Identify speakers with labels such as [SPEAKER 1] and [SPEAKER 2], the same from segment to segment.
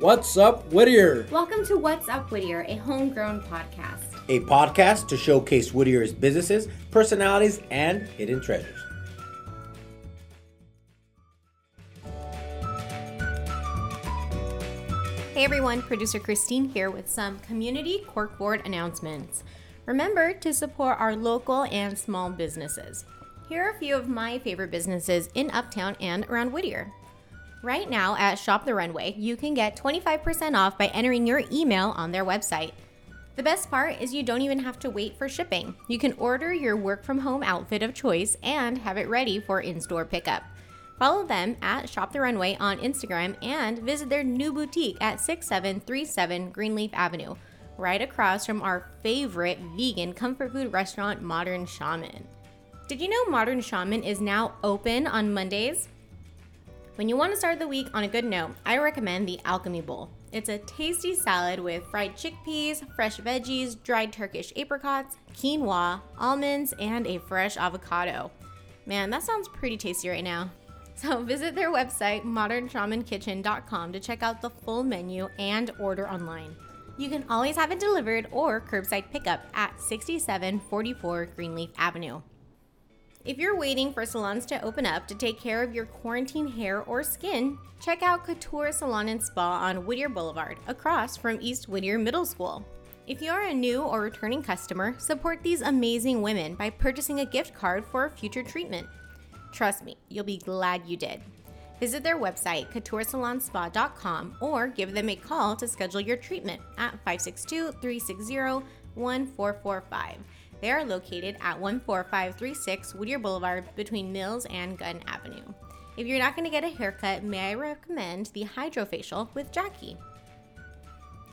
[SPEAKER 1] What's up, Whittier?
[SPEAKER 2] Welcome to What's Up Whittier, a homegrown podcast.
[SPEAKER 1] A podcast to showcase Whittier's businesses, personalities, and hidden treasures.
[SPEAKER 2] Hey everyone, producer Christine here with some community corkboard announcements. Remember to support our local and small businesses. Here are a few of my favorite businesses in Uptown and around Whittier. Right now at Shop the Runway, you can get 25% off by entering your email on their website. The best part is you don't even have to wait for shipping. You can order your work from home outfit of choice and have it ready for in store pickup. Follow them at Shop the Runway on Instagram and visit their new boutique at 6737 Greenleaf Avenue, right across from our favorite vegan comfort food restaurant, Modern Shaman. Did you know Modern Shaman is now open on Mondays? When you want to start the week on a good note, I recommend the Alchemy Bowl. It's a tasty salad with fried chickpeas, fresh veggies, dried Turkish apricots, quinoa, almonds, and a fresh avocado. Man, that sounds pretty tasty right now. So visit their website, modernshamankitchen.com, to check out the full menu and order online. You can always have it delivered or curbside pickup at 6744 Greenleaf Avenue. If you're waiting for salons to open up to take care of your quarantine hair or skin, check out Couture Salon and Spa on Whittier Boulevard, across from East Whittier Middle School. If you are a new or returning customer, support these amazing women by purchasing a gift card for a future treatment. Trust me, you'll be glad you did. Visit their website, couturesalonspa.com, or give them a call to schedule your treatment at 562 360 1445. They are located at 14536 Whittier Boulevard between Mills and Gunn Avenue. If you're not going to get a haircut, may I recommend the Hydrofacial with Jackie.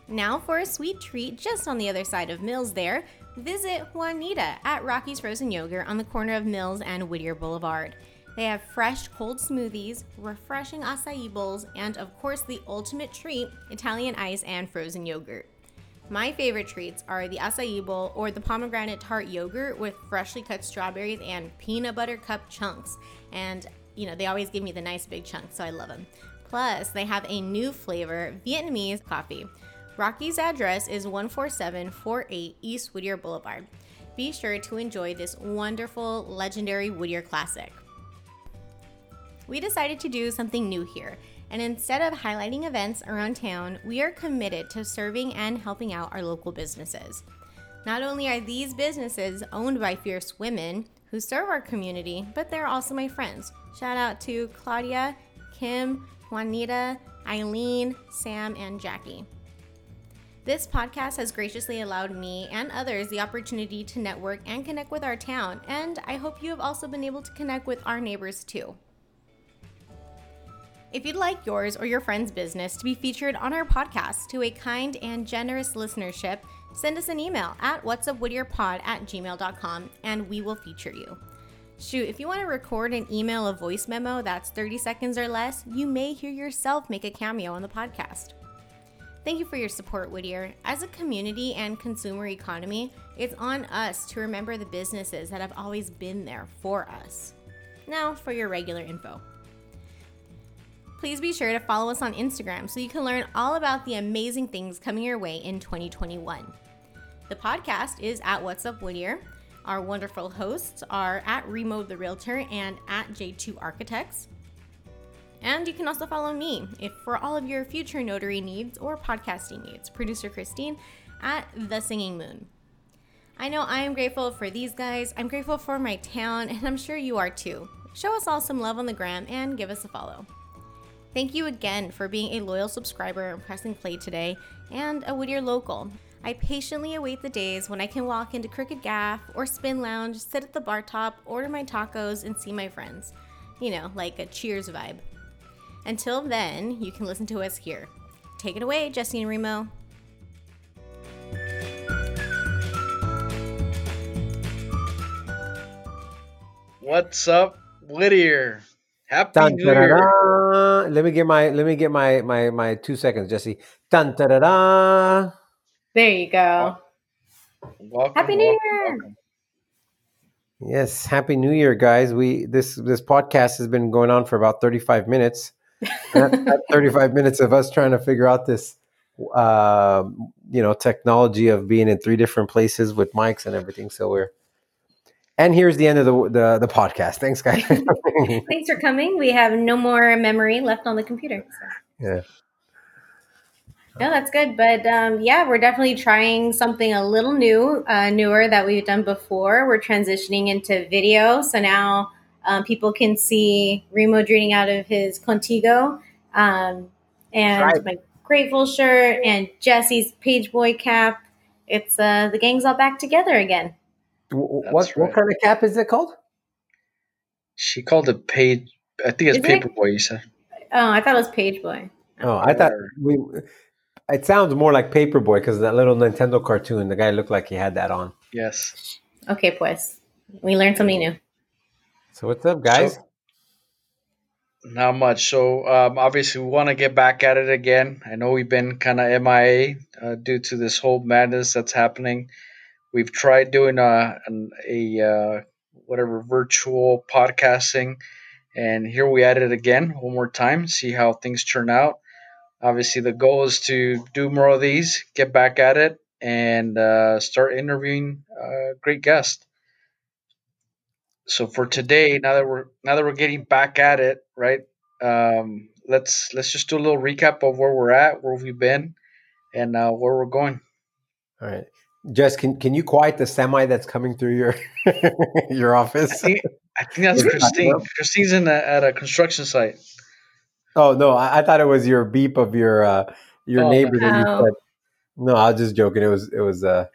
[SPEAKER 2] Now for a sweet treat just on the other side of Mills there, visit Juanita at Rocky's Frozen Yogurt on the corner of Mills and Whittier Boulevard. They have fresh cold smoothies, refreshing acai bowls, and of course the ultimate treat, Italian ice and frozen yogurt. My favorite treats are the acai bowl or the pomegranate tart yogurt with freshly cut strawberries and peanut butter cup chunks. And, you know, they always give me the nice big chunks, so I love them. Plus, they have a new flavor, Vietnamese coffee. Rocky's address is 14748 East Whittier Boulevard. Be sure to enjoy this wonderful, legendary Whittier classic. We decided to do something new here and instead of highlighting events around town, we are committed to serving and helping out our local businesses. Not only are these businesses owned by fierce women who serve our community, but they're also my friends. Shout out to Claudia, Kim, Juanita, Eileen, Sam, and Jackie. This podcast has graciously allowed me and others the opportunity to network and connect with our town, and I hope you have also been able to connect with our neighbors too. If you'd like yours or your friend's business to be featured on our podcast to a kind and generous listenership, send us an email at whatsupwhittierpod at gmail.com and we will feature you. Shoot, if you want to record and email a voice memo that's 30 seconds or less, you may hear yourself make a cameo on the podcast. Thank you for your support, Whittier. As a community and consumer economy, it's on us to remember the businesses that have always been there for us. Now for your regular info. Please be sure to follow us on Instagram so you can learn all about the amazing things coming your way in 2021. The podcast is at What's Up Whittier. Our wonderful hosts are at Remo the Realtor and at J2 Architects. And you can also follow me if for all of your future notary needs or podcasting needs, producer Christine at The Singing Moon. I know I am grateful for these guys, I'm grateful for my town, and I'm sure you are too. Show us all some love on the gram and give us a follow. Thank you again for being a loyal subscriber and pressing play today, and a Whittier local. I patiently await the days when I can walk into Crooked Gaff or Spin Lounge, sit at the bar top, order my tacos, and see my friends. You know, like a cheers vibe. Until then, you can listen to us here. Take it away, Jesse and Remo.
[SPEAKER 1] What's up, Whittier? Happy
[SPEAKER 3] Dun,
[SPEAKER 1] New Year.
[SPEAKER 3] Let me get my let me get my my my two seconds, Jesse. Dun, da-da-da.
[SPEAKER 2] There you go.
[SPEAKER 1] Welcome,
[SPEAKER 2] Happy New
[SPEAKER 1] welcome,
[SPEAKER 2] Year.
[SPEAKER 1] welcome.
[SPEAKER 3] Yes, happy New Year, guys. We this this podcast has been going on for about 35 minutes. that, that 35 minutes of us trying to figure out this uh, you know technology of being in three different places with mics and everything so we're and here's the end of the the, the podcast thanks guys
[SPEAKER 2] Thanks for coming. We have no more memory left on the computer. So.
[SPEAKER 3] yeah
[SPEAKER 2] No, that's good. But um, yeah, we're definitely trying something a little new, uh, newer that we've done before. We're transitioning into video. So now um, people can see Remo drinking out of his Contigo um, and
[SPEAKER 3] Right.
[SPEAKER 2] my Grateful shirt and Jesse's Page Boy cap. It's uh, the gang's all back together again.
[SPEAKER 3] W-
[SPEAKER 4] That's
[SPEAKER 3] what what kind of cap is it called
[SPEAKER 4] She called it page. I think it's
[SPEAKER 2] Is it?
[SPEAKER 4] Paperboy. You said.
[SPEAKER 2] Oh, I thought it was Page Boy.
[SPEAKER 3] oh i thought we it sounds more like paperboy because that little nintendo cartoon the guy looked like he had that on
[SPEAKER 4] Yes.
[SPEAKER 2] Okay, pues. We learned something new.
[SPEAKER 3] so what's up guys
[SPEAKER 4] So- Not much. So um, obviously, we want to get back at it again. I know we've been kind of MIA uh, due to this whole madness that's happening. We've tried doing a an, a uh, whatever virtual podcasting, and here we at it again one more time. See how things turn out. Obviously, the goal is to do more of these, get back at it, and uh, start interviewing uh, great guests. So for today, now that we're now that we're getting back at it, right? Um, let's let's just do a little recap of where we're at, where we've been, and uh, where we're going.
[SPEAKER 3] all right jess can, can you quiet the semi that's coming through your your
[SPEAKER 4] I
[SPEAKER 3] office
[SPEAKER 4] think I think that's Christine. Christine's in a, at a construction site.
[SPEAKER 3] Oh no, I, I thought it was your beep of your uh your
[SPEAKER 4] Oh,
[SPEAKER 3] neighbor that you
[SPEAKER 2] no.
[SPEAKER 3] said. No, I was just joking. It was it was uh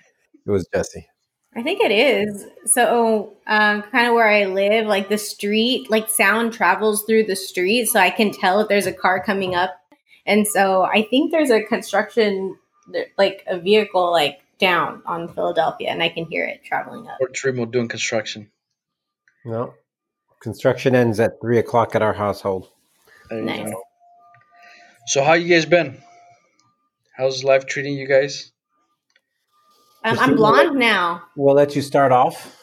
[SPEAKER 3] it was Jesse.
[SPEAKER 2] I think it is. So, um, kind of where I live, like the street, like sound travels through the street, so I can tell if there's a car coming up. And so, I think there's a construction, like a vehicle, like down on Philadelphia, and I can hear it traveling up.
[SPEAKER 4] Or Trimo doing construction.
[SPEAKER 3] No. Construction ends at three o'clock at our household.
[SPEAKER 4] There
[SPEAKER 2] Nice.
[SPEAKER 4] go. So how you guys been? How's life treating you guys?
[SPEAKER 2] Um, I'm blonde now.
[SPEAKER 3] We'll let you start off.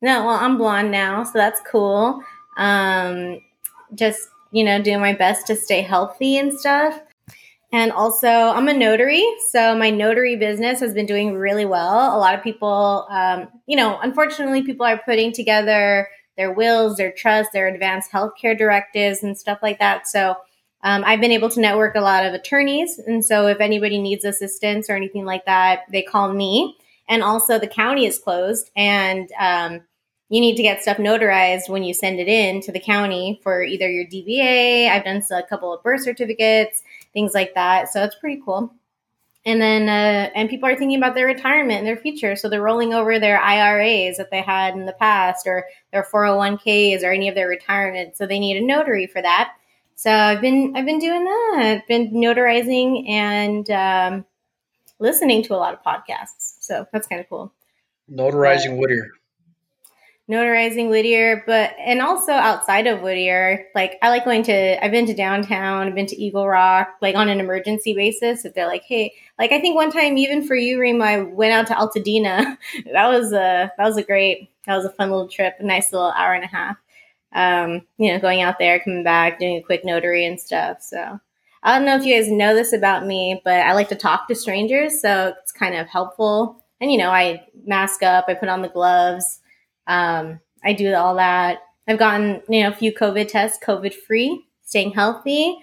[SPEAKER 2] No, well, I'm blonde now, so that's cool. Um, just you know, doing my best to stay healthy and stuff. And also, I'm a notary, so my notary business has been doing really well. A lot of people, um, you know, unfortunately, people are putting together their wills, their trusts, their advanced healthcare directives, and stuff like that. So, um, I've been able to network a lot of attorneys, and so if anybody needs assistance or anything like that, they call me. And also, the county is closed, and um, you need to get stuff notarized when you send it in to the county for either your DBA. I've done a couple of birth certificates, things like that. So it's pretty cool. And then, uh, and people are thinking about their retirement and their future. So they're rolling over their IRAs that they had in the past or their 401ks or any of their retirement. So they need a notary for that. So I've been, I've been doing that, I've been notarizing and, um, listening to a lot of podcasts. So that's kind of cool
[SPEAKER 4] Notarizing Whittier.
[SPEAKER 2] Notarizing Whittier, but and also outside of Whittier, like I like going to I've been to downtown, I've been to Eagle Rock, like on an emergency basis. If they're like, hey, like I think one time even for you, Remo, I went out to Altadena. that was a that was a great that was a fun little trip, a nice little hour and a half. Um, you know, going out there, coming back, doing a quick notary and stuff. So I don't know if you guys know this about me, but I like to talk to strangers, so it's kind of helpful. And you know, I mask up, I put on the gloves. Um, I do all that. I've gotten you know a few COVID tests, COVID free, staying healthy.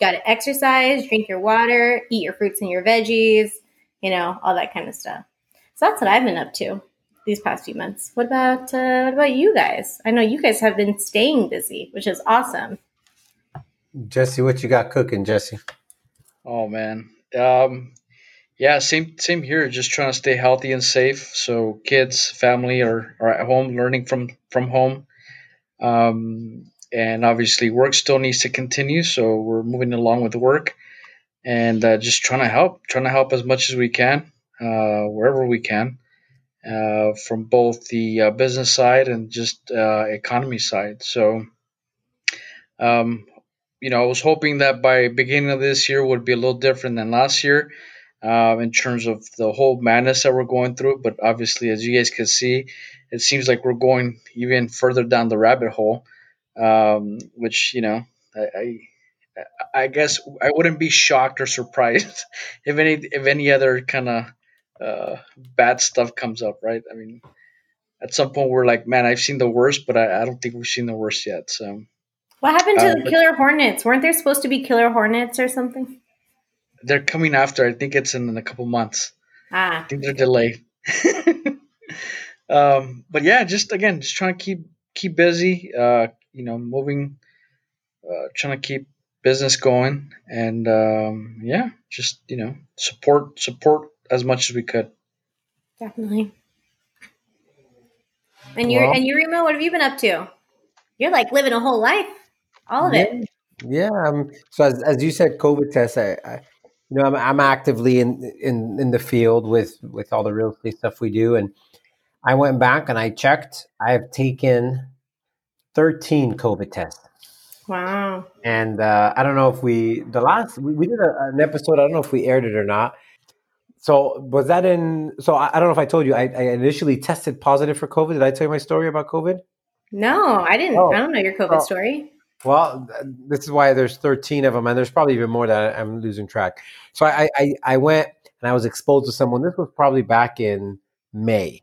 [SPEAKER 2] Got to exercise, drink your water, eat your fruits and your veggies, you know, all that kind of stuff. So that's what I've been up to these past few months. What about uh, what about you guys? I know you guys have been staying busy, which is awesome.
[SPEAKER 3] Jesse, what you got cooking, Jesse?
[SPEAKER 4] Oh man. Um yeah, same same here. Just trying to stay healthy and safe. So kids, family are, are at home learning from from home. Um and obviously work still needs to continue, so we're moving along with work and uh, just trying to help, trying to help as much as we can, uh, wherever we can, uh, from both the uh, business side and just uh, economy side. So, um, you know, I was hoping that by beginning of this year would be a little different than last year um, in terms of the whole madness that we're going through. But obviously, as you guys can see, it seems like we're going even further down the rabbit hole, um, which you know I, I I guess I wouldn't be shocked or surprised if any if any other kind of uh, bad stuff comes up, right? I mean, at some point we're like, man, I've seen the worst, but I, I don't think we've seen the worst yet. So,
[SPEAKER 2] what happened to
[SPEAKER 4] Uh,
[SPEAKER 2] the
[SPEAKER 4] but-
[SPEAKER 2] killer hornets? Weren't there supposed to be killer hornets or something?
[SPEAKER 4] They're coming after. I think it's in, in a couple months.
[SPEAKER 2] Ah,
[SPEAKER 4] I think they're delayed. um, but yeah, just again, just trying to keep keep busy. Uh, you know, moving, uh, trying to keep business going, and um, yeah, just you know, support support as much as we could.
[SPEAKER 2] definitely. And you
[SPEAKER 3] Well-
[SPEAKER 2] and you, Remo, what have you been up to? You're like living a whole life, all of it.
[SPEAKER 3] Yeah. Um, so as, as you said, COVID tests. I, I you know, I'm, I'm actively in, in in the field with with all the real estate stuff we do, and I went back and I checked. I have taken 13 COVID tests,
[SPEAKER 2] Wow.
[SPEAKER 3] and uh, I don't know if we the last we, we did a, an episode. I don't know if we aired it or not. So was that in? So I, I don't know if I told you. I, I initially tested positive for COVID. Did I tell you my story about COVID?
[SPEAKER 2] No, I didn't.
[SPEAKER 3] Oh.
[SPEAKER 2] I don't know your COVID
[SPEAKER 3] Oh.
[SPEAKER 2] story.
[SPEAKER 3] Well, this is why there's 13 of them, and there's probably even more that I'm losing track. So I, I, I went and I was exposed to someone. This was probably back in May,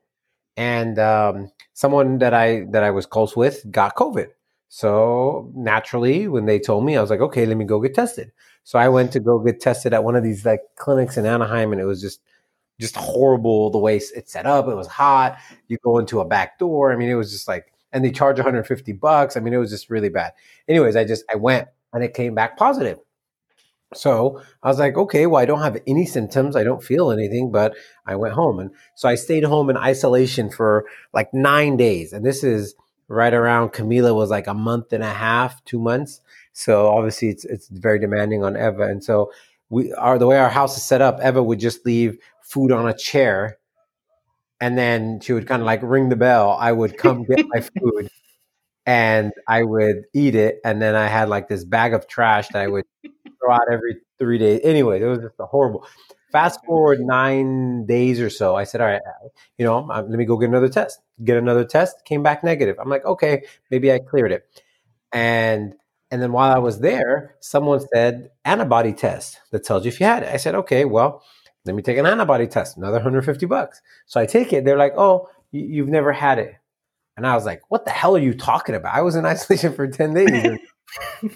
[SPEAKER 3] and um, someone that I that I was close with got COVID. So naturally, when they told me, I was like, okay, let me go get tested. So I went to go get tested at one of these like clinics in Anaheim, and it was just just horrible the way it's set up. It was hot. You go into a back door. I mean, it was just like, and they charge 150 bucks. I mean, it was just really bad anyways, I just I went and it came back positive. So I was like, okay, well, I don't have any symptoms. I don't feel anything, but I went home. And so I stayed home in isolation for like nine days. And this is right around Camila was like a month and a half, two months. So obviously it's it's very demanding on Eva. And so we are the way our house is set up, Eva would just leave food on a chair and then she would kind of like ring the bell. I would come get my food and I would eat it. And then I had like this bag of trash that I would throw out every three days. Anyway, it was just a horrible. Fast forward nine days or so, I said, "All right, uh, you know, let me go get another test." Get another test, came back negative. I'm like, "Okay, maybe I cleared it." And and then while I was there, someone said antibody test that tells you if you had it. I said, "Okay, well, let me take an antibody test, another 150 bucks." So I take it. They're like, "Oh, you, you've never had it." And I was like, "What the hell are you talking about? I was in isolation for 10 days." And,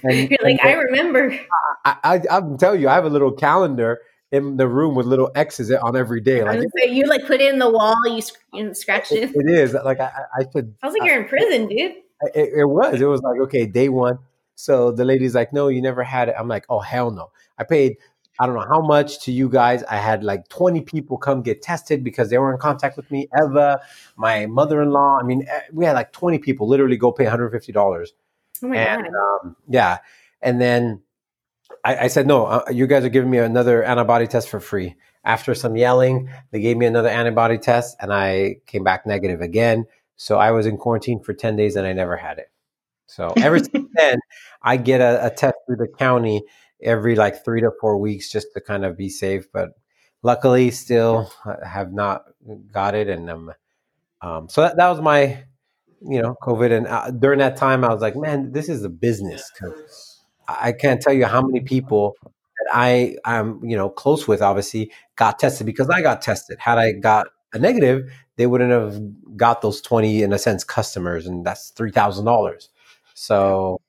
[SPEAKER 3] and-
[SPEAKER 2] You're like, I remember.
[SPEAKER 3] I, I, I'm telling you, I have a little calendar in the room with little X's on every day. Like
[SPEAKER 2] say, you like put it in the wall, you, sc- you scratched
[SPEAKER 3] it,
[SPEAKER 2] it.
[SPEAKER 3] it is. Like I, I I should.
[SPEAKER 2] I like, you're in prison, dude.
[SPEAKER 3] It, it was. It was like okay, day one. So the lady's like, "No, you never had it." I'm like, "Oh hell no!" I paid. I don't know how much to you guys. I had like 20 people come get tested because they were in contact with me. Eva, my mother-in-law. I mean, eh, we had like 20 people literally go pay 150 dollars.
[SPEAKER 2] Oh my
[SPEAKER 3] and
[SPEAKER 2] god.
[SPEAKER 3] um, yeah, and then I, I said, no, uh, you guys are giving me another antibody test for free. After some yelling, they gave me another antibody test, and I came back negative again. So I was in quarantine for ten days, and I never had it. So ever since then, I get a, a test through the county every like three to four weeks just to kind of be safe. But luckily, still have not got it, and um, um, so that, that was my you know, COVID. And uh, during that time, I was like, man, this is a business. I can't tell you how many people that I I'm you know close with, obviously, got tested because I got tested. Had I got a negative, they wouldn't have got those twenty, in a sense, customers, and that's three thousand dollars. So,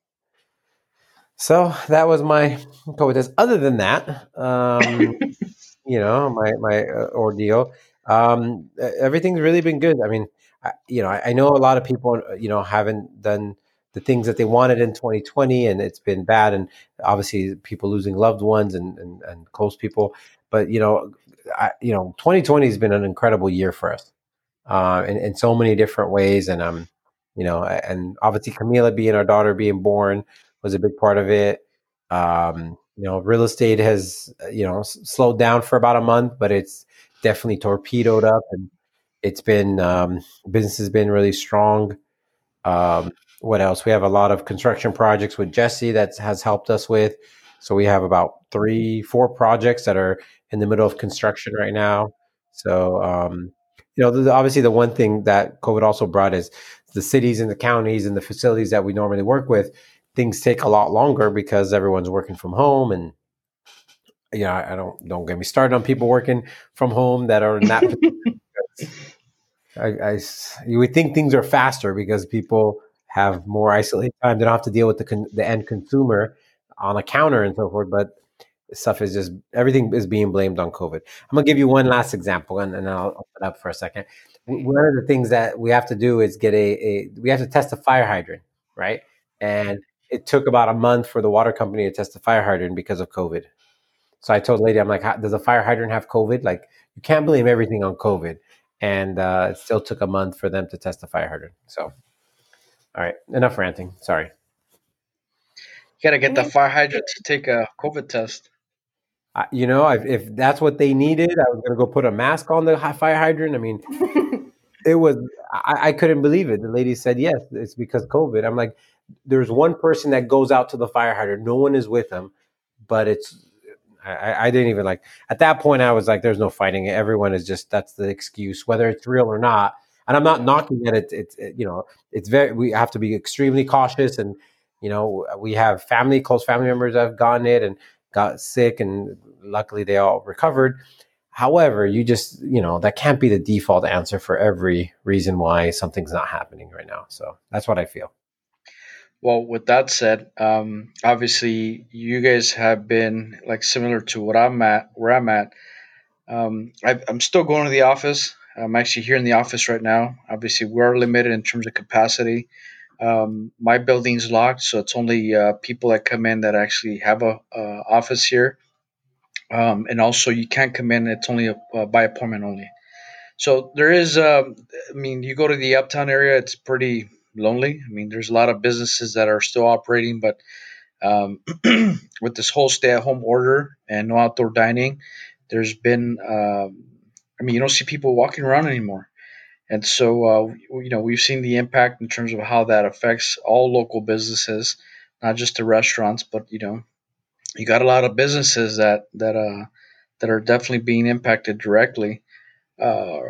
[SPEAKER 3] so that was my COVID test. Other than that, um, you know, my my uh, ordeal. Um, everything's really been good. I mean, I, you know, I, I know a lot of people, uh, you know, haven't done the things that they wanted in 2020, and it's been bad. And obviously, people losing loved ones and and, and close people. But you know, I, you know, 2020 has been an incredible year for us, uh, in in so many different ways. And um, you know, and obviously, Camila being our daughter being born was a big part of it. Um, you know, real estate has uh, you know s- slowed down for about a month, but it's definitely torpedoed up, and it's been um, business has been really strong. Um, what else? We have a lot of construction projects with Jesse that has helped us with. So we have about three, four projects that are in the middle of construction right now. So um, you know, obviously, the one thing that COVID also brought is the cities and the counties and the facilities that we normally work with things take a lot longer because everyone's working from home and you know, I, I don't don't get me started on people working from home that are not. I, I, you would think things are faster because people have more isolated time. They don't have to deal with the con, the end consumer on a counter and so forth. But stuff is just everything is being blamed on COVID. I'm gonna give you one last example, and, and I'll open up for a second. One of the things that we have to do is get a, a we have to test a fire hydrant, right? And it took about a month for the water company to test the fire hydrant because of COVID. So I told the lady, I'm like, does a fire hydrant have COVID? Like, you can't blame everything on COVID. And uh, it still took a month for them to test the fire hydrant. So, all right, enough ranting. Sorry.
[SPEAKER 4] You got to get the fire hydrant to take a COVID test.
[SPEAKER 3] Uh, you know, if, if that's what they needed, I was going to go put a mask on the fire hydrant. I mean, it was, I, I couldn't believe it. The lady said, yes, it's because COVID. I'm like, there's one person that goes out to the fire hydrant. No one is with them, but it's I, I, didn't even like at that point. I was like, "There's no fighting. Everyone is just that's the excuse, whether it's real or not." And I'm not knocking it. It's it, it, you know, it's very. We have to be extremely cautious, and you know, we have family, close family members that have gotten it and got sick, and luckily they all recovered. However, you just you know that can't be the default answer for every reason why something's not happening right now. So that's what I feel.
[SPEAKER 4] Well, with that said, um, obviously you guys have been like similar to what I'm at, where I'm at. Um, I, am still going to the office. I'm actually here in the office right now. Obviously, we're limited in terms of capacity. Um, my building's locked, so it's only uh, people that come in that actually have a, a office here. Um, and also, you can't come in; it's only a, uh, by appointment only. So there is. Um, I mean, you go to the uptown area; it's pretty lonely. I mean, there's a lot of businesses that are still operating, but um, with this whole stay-at-home order and no outdoor dining, there's been, um, I mean, you don't see people walking around anymore. And so, uh, you know, we've seen the impact in terms of how that affects all local businesses, not just the restaurants, but you know, you got a lot of businesses that that uh, that are definitely being impacted directly. Uh,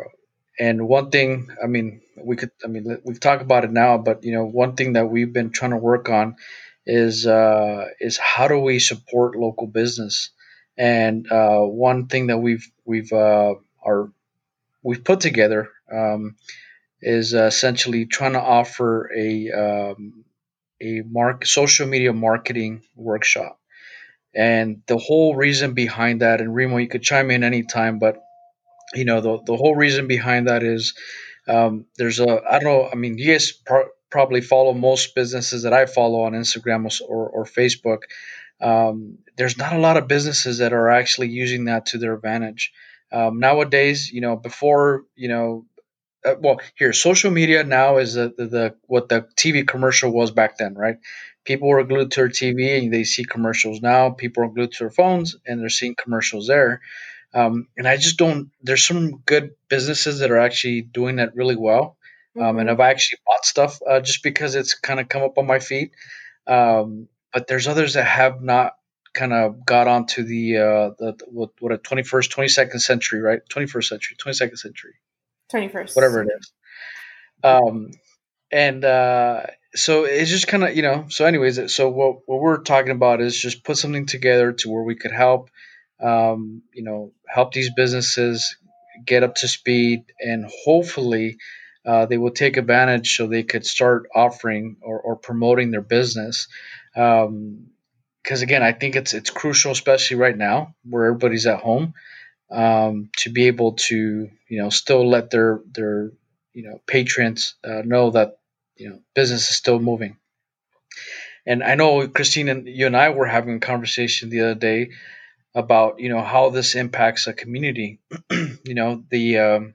[SPEAKER 4] and one thing, I mean, we could, I mean, we've talked about it now, but you know, one thing that we've been trying to work on is uh, is how do we support local business? And uh, one thing that we've we've uh, are we've put together um, is essentially trying to offer a um, a mark social media marketing workshop. And the whole reason behind that, and Remo, you could chime in anytime, but you know the the whole reason behind that is um, there's a I don't know I mean you guys pro- probably follow most businesses that I follow on Instagram or, or Facebook. Um, there's not a lot of businesses that are actually using that to their advantage. Um, nowadays, you know, before you know, uh, well, here social media now is the, the, the what the TV commercial was back then, right? People were glued to their TV and they see commercials. Now people are glued to their phones and they're seeing commercials there. Um, and I just don't. There's some good businesses that are actually doing that really well, um, mm-hmm. and I've actually bought stuff uh, just because it's kind of come up on my feet. Um, but there's others that have not kind of got onto the uh, the what, what a 21st 22nd century right 21st century 22nd century
[SPEAKER 2] 21st
[SPEAKER 4] whatever it is um and uh so it's just kind of you know so anyways so what, what we're talking about is just put something together to where we could help um, you know, help these businesses get up to speed, and hopefully uh, they will take advantage so they could start offering or, or promoting their business. Because um, again, I think it's it's crucial, especially right now where everybody's at home, um, to be able to you know still let their their you know patrons uh, know that you know business is still moving. And I know Christine and you and I were having a conversation the other day about you know how this impacts a community. you know the um,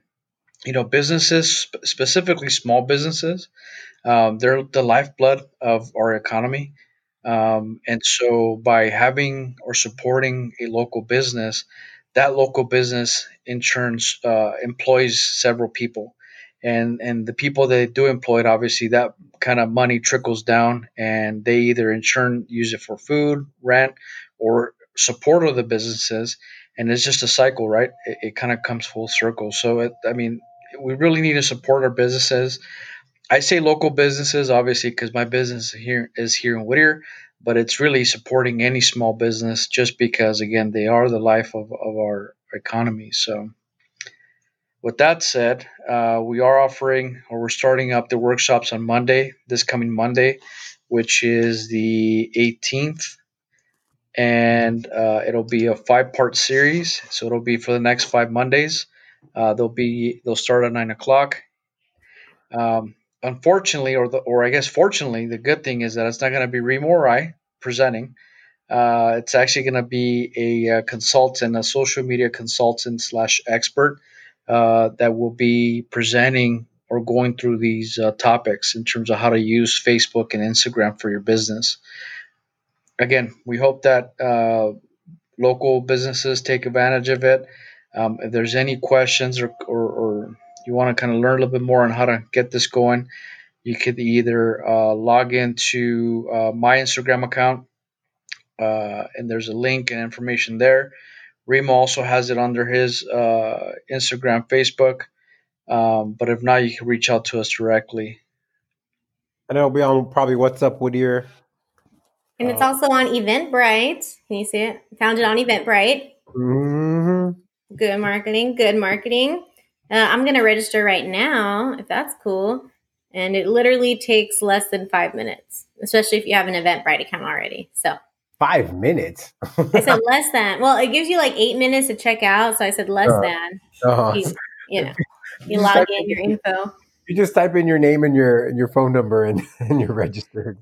[SPEAKER 4] you know businesses, specifically small businesses, um, they're the lifeblood of our economy. Um, and so by having or supporting a local business, that local business in turn uh, employs several people. And, and the people that do employ it, obviously, that kind of money trickles down, and they either in turn use it for food, rent, or support of the businesses, and it's just a cycle, right? It, it kind of comes full circle. So, it, I mean, we really need to support our businesses. I say local businesses, obviously, because my business here is here in Whittier, but it's really supporting any small business just because, again, they are the life of, of our economy. So, with that said, uh, we are offering or we're starting up the workshops on Monday, this coming Monday, which is the 18th. And uh, it'll be a five part series. So it'll be for the next five Mondays. Uh, they'll be they'll start at nine o'clock. Um, unfortunately, or the, or I guess fortunately, the good thing is that it's not going to be Remo or I presenting. Uh, it's actually going to be a, a, consultant, a social media consultant slash expert uh, that will be presenting or going through these uh, topics in terms of how to use Facebook and Instagram for your business. Again, we hope that uh, local businesses take advantage of it. Um, if there's any questions or, or, or you want to kind of learn a little bit more on how to get this going, you could either uh, log into uh, my Instagram account, uh, and there's a link and information there. Remo also has it under his uh, Instagram, Facebook. Um, but if not, you can reach out to us directly.
[SPEAKER 3] And it'll be on probably What's Up Whittier.
[SPEAKER 2] And it's also on Eventbrite. Can you see it? Found it on Eventbrite.
[SPEAKER 3] Mm-hmm.
[SPEAKER 2] Good marketing. Good marketing. Uh, I'm going to register right now, if that's cool. And it literally takes less than five minutes, especially if you have an Eventbrite account already. So
[SPEAKER 3] five minutes.
[SPEAKER 2] I said less than. Well, it gives you like eight minutes to check out, so I said less uh, than. Uh, you, you, know, you log in your info.
[SPEAKER 3] You just type in your name and your and your phone number, and, and you're registered.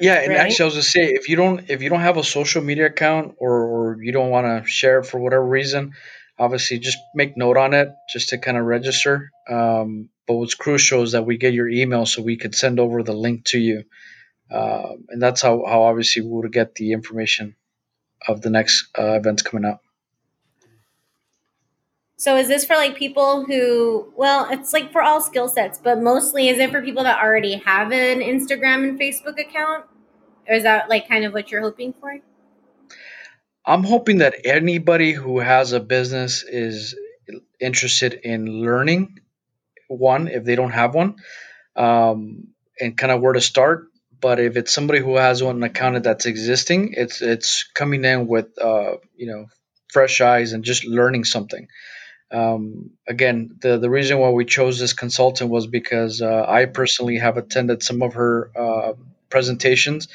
[SPEAKER 4] Yeah, and right? actually, I was to say if you don't if you don't have a social media account or, or you don't want to share it for whatever reason, obviously just make note on it just to kind of register. Um, but what's crucial is that we get your email so we could send over the link to you. Uh, and that's how, how obviously we would get the information of the next uh, events coming up.
[SPEAKER 2] So is this for like people who, well, it's like for all skill sets, but mostly is it for people that already have an Instagram and Facebook account? Or is that like kind of what you're hoping for?
[SPEAKER 4] I'm hoping that anybody who has a business is interested in learning one if they don't have one, um, and kind of where to start. But if it's somebody who has one account that's existing, it's it's coming in with uh, you know fresh eyes and just learning something. Um, again, the the reason why we chose this consultant was because uh, I personally have attended some of her uh, presentations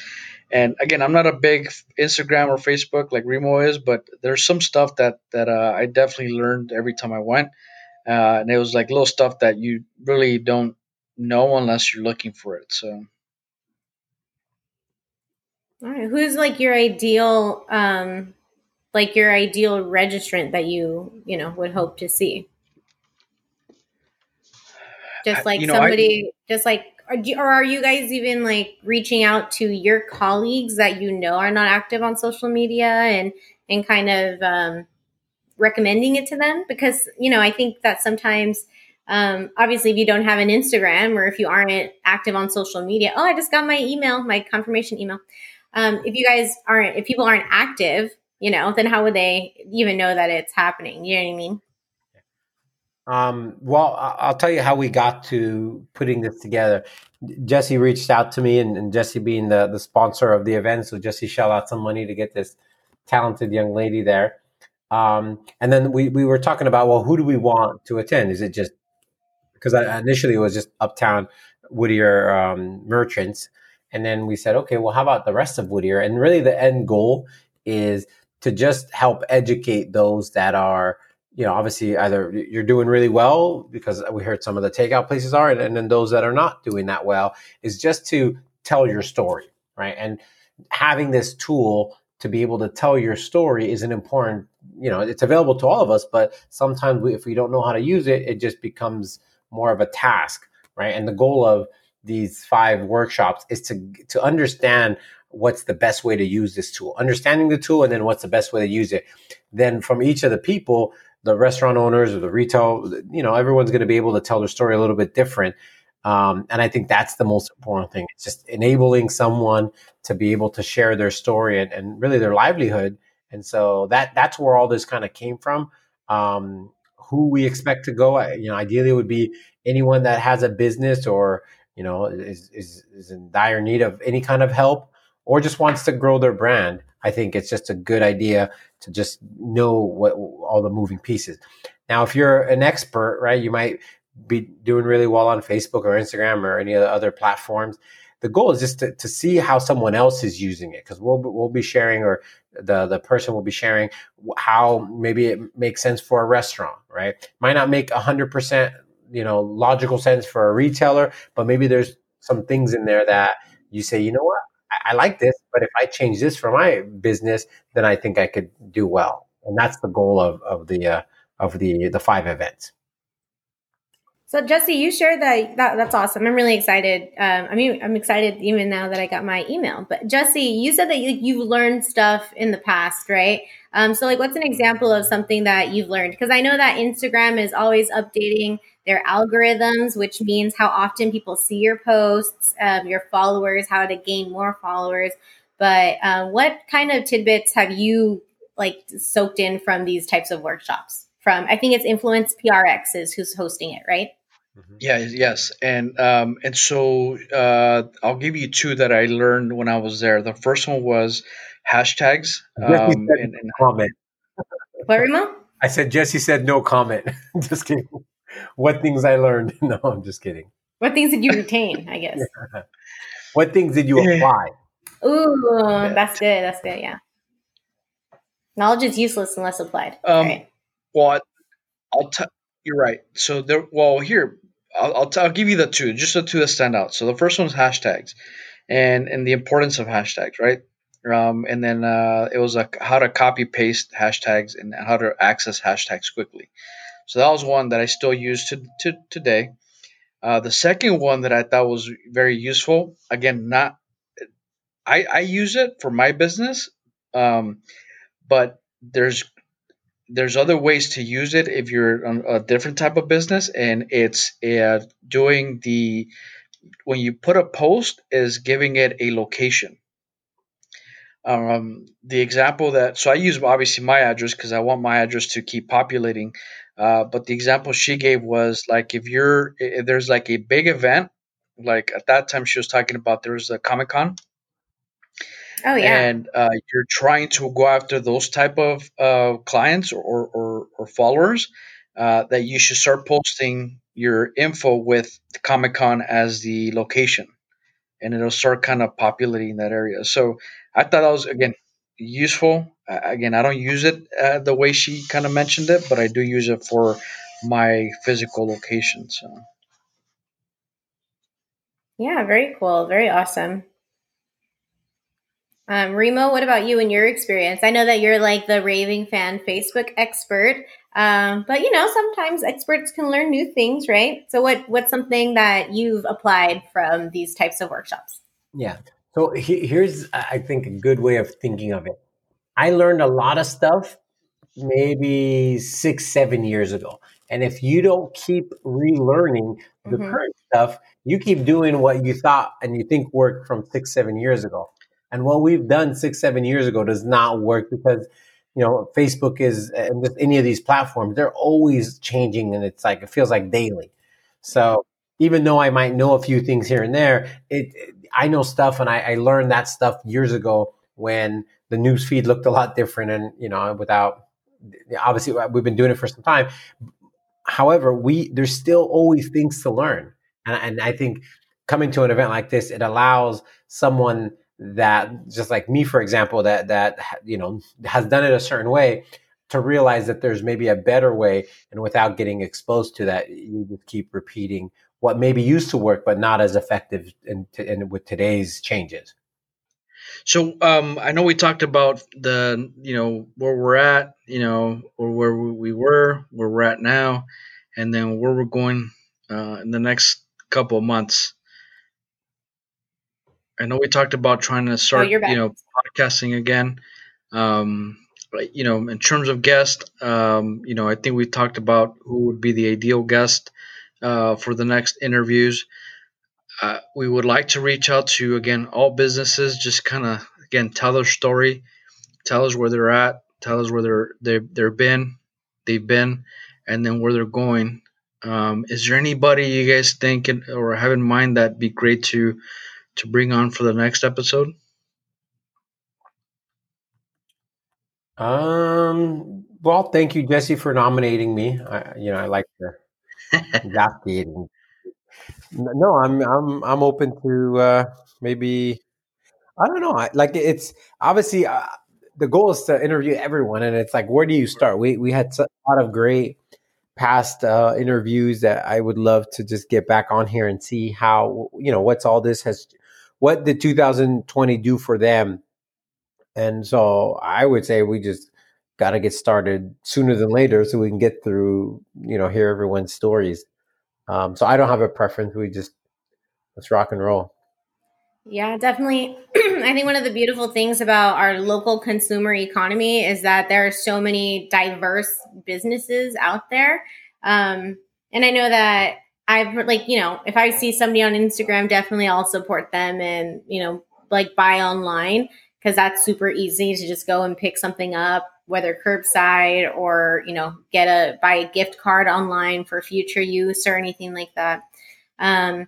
[SPEAKER 4] and again, I'm not a big Instagram or Facebook like Remo is, but there's some stuff that that uh, I definitely learned every time I went, uh, and it was like little stuff that you really don't know unless you're looking for it. So,
[SPEAKER 2] all right, who's like your ideal, um, like your ideal registrant that you you know would hope to see? Just like you know, somebody, I, just like or are you guys even like reaching out to your colleagues that you know are not active on social media and and kind of um, recommending it to them because you know i think that sometimes um, obviously if you don't have an instagram or if you aren't active on social media oh i just got my email my confirmation email um, if you guys aren't if people aren't active you know then how would they even know that it's happening you know what i mean
[SPEAKER 3] um, well, I'll tell you how we got to putting this together. Jesse reached out to me, and, and, Jesse being the, the sponsor of the event, so Jesse shell out some money to get this talented young lady there. Um, and then we, we were talking about, well, who do we want to attend? Is it just because initially it was just Uptown Whittier um, merchants, and then we said, okay, well, how about the rest of Whittier? And really, the end goal is to just help educate those that are you know, obviously either you're doing really well because we heard some of the takeout places are, and, and then those that are not doing that well is just to tell your story, right? And having this tool to be able to tell your story is an important, you know, it's available to all of us, but sometimes we, if we don't know how to use it, it just becomes more of a task, right? And the goal of these five workshops is to to understand what's the best way to use this tool, understanding the tool, and then what's the best way to use it. Then from each of the people, the restaurant owners or the retail, you know, everyone's going to be able to tell their story a little bit different. Um, and I think that's the most important thing. It's just enabling someone to be able to share their story and, and really their livelihood. And so that that's where all this kind of came from. Um, who we expect to go, you know, ideally would be anyone that has a business or you know, is, is, is in dire need of any kind of help or just wants to grow their brand, I think it's just a good idea to just know what all the moving pieces. Now, if you're an expert, right, you might be doing really well on Facebook or Instagram or any of the other platforms. The goal is just to, to see how someone else is using it because we'll we'll be sharing or the the person will be sharing how maybe it makes sense for a restaurant, right? Might not make hundred percent you know logical sense for a retailer, but maybe there's some things in there that you say, you know what, I, like this, but if I change this for my business, then I think I could do well, and that's the goal of of the uh, of the the five events.
[SPEAKER 2] So Jesse, you shared that, that that's awesome. I'm really excited. Um, I mean, I'm excited even now that I got my email. But Jesse, you said that you, you've learned stuff in the past, right? Um, so like, what's an example of something that you've learned? Because I know that Instagram is always updating their algorithms, which means how often people see your posts, um, your followers, how to gain more followers. But uh, what kind of tidbits have you like soaked in from these types of workshops? From I think it's Influence PRX is who's hosting it, right?
[SPEAKER 4] Mm-hmm. Yeah, yes, and um, and so uh, I'll give you two that I learned when I was there. The first one was hashtags. Um,
[SPEAKER 3] and, and comment.
[SPEAKER 2] What, Remo?
[SPEAKER 3] I said Jesse said no comment. just kidding. What things I learned? No, I'm just kidding.
[SPEAKER 2] What things did you retain? I guess.
[SPEAKER 3] Yeah. What things did you apply?
[SPEAKER 2] Ooh, yeah. that's good. That's good. Yeah. Knowledge is useless unless applied.
[SPEAKER 4] Um, right. Well, I'll tell. You're right. So there. Well, here I'll, I'll, t- I'll give you the two, just the two that stand out. So the first one is hashtags, and and the importance of hashtags, right? Um, and then uh, it was like how to copy paste hashtags and how to access hashtags quickly. So that was one that I still use to, to today. Uh, the second one that I thought was very useful, again, not I, I use it for my business, um, but there's there's other ways to use it if you're a different type of business and it's uh, doing the when you put a post is giving it a location um, the example that so i use obviously my address because i want my address to keep populating uh, but the example she gave was like if you're if there's like a big event like at that time she was talking about there was a comic-con
[SPEAKER 2] Oh yeah.
[SPEAKER 4] And uh, you're trying to go after those type of uh, clients or, or, or followers, uh, that you should start posting your info with the Comic Con as the location, and it'll start kind of populating that area. So I thought that was again useful. again, I don't use it uh, the way she kind of mentioned it, but I do use it for my physical location. So.
[SPEAKER 2] Yeah, very cool. Very awesome. Um, Remo, what about you and your experience? I know that you're like the raving fan Facebook expert, um, but you know sometimes experts can learn new things, right? So, what what's something that you've applied from these types of workshops?
[SPEAKER 3] Yeah. So he, here's, I think, a good way of thinking of it. I learned a lot of stuff maybe six, seven years ago, and if you don't keep relearning the mm-hmm. current stuff, you keep doing what you thought and you think worked from six, seven years ago and what we've done six, seven years ago does not work because, you know, Facebook is, and with any of these platforms, they're always changing and it's like, it feels like daily. So even though I might know a few things here and there, it, it I know stuff and I, I learned that stuff years ago when the news feed looked a lot different and, you know, without, obviously uh, we've been doing it for some time. However, we, there's still always things to learn. And, and I think coming to an event like this, it allows someone that just like me for example that that you know has done it a certain way to realize that there's maybe a better way and without getting exposed to that you just keep repeating what maybe used to work but not as effective in, in with today's changes.
[SPEAKER 4] So um, i know we talked about the you know where we're at you know or where we were where we're at now and then where we're going uh, in the next couple of months. I know we talked about trying to oh, start, oh, you know, podcasting again. Um, you know, in terms of guest, um, you know, I think we talked about who would be the ideal guest uh, for the next interviews. Uh, we would like to reach out to again all businesses, just kind of again tell their story, tell us where they're at, tell us where they're they they've been, they've been, and then where they're going Um, is there anybody you guys think or have in mind that'd be great to to bring on for the next episode?
[SPEAKER 3] Um. Well, thank you, Jesse, for nominating me. I, you know, I like investigating. No, I'm I'm I'm open to uh, maybe. I don't know. Like it's obviously uh, the goal is to interview everyone, and it's like where do you start? We we had a lot of great past uh, interviews that I would love to just get back on here and see how you know what's all this has what did 2020 do for them and so I would say we just got to get started sooner than later so we can get through, you know, hear everyone's stories. Um, so I don't have a preference. We just, let's rock and roll.
[SPEAKER 2] Yeah, definitely. I think one of the beautiful things about our local consumer economy is that there are so many diverse businesses out there. Um, and I know that I've like, you know, if I see somebody on Instagram, definitely I'll support them and, you know, like buy online because that's super easy to just go and pick something up whether curbside or you know get a buy a gift card online for future use or anything like that um,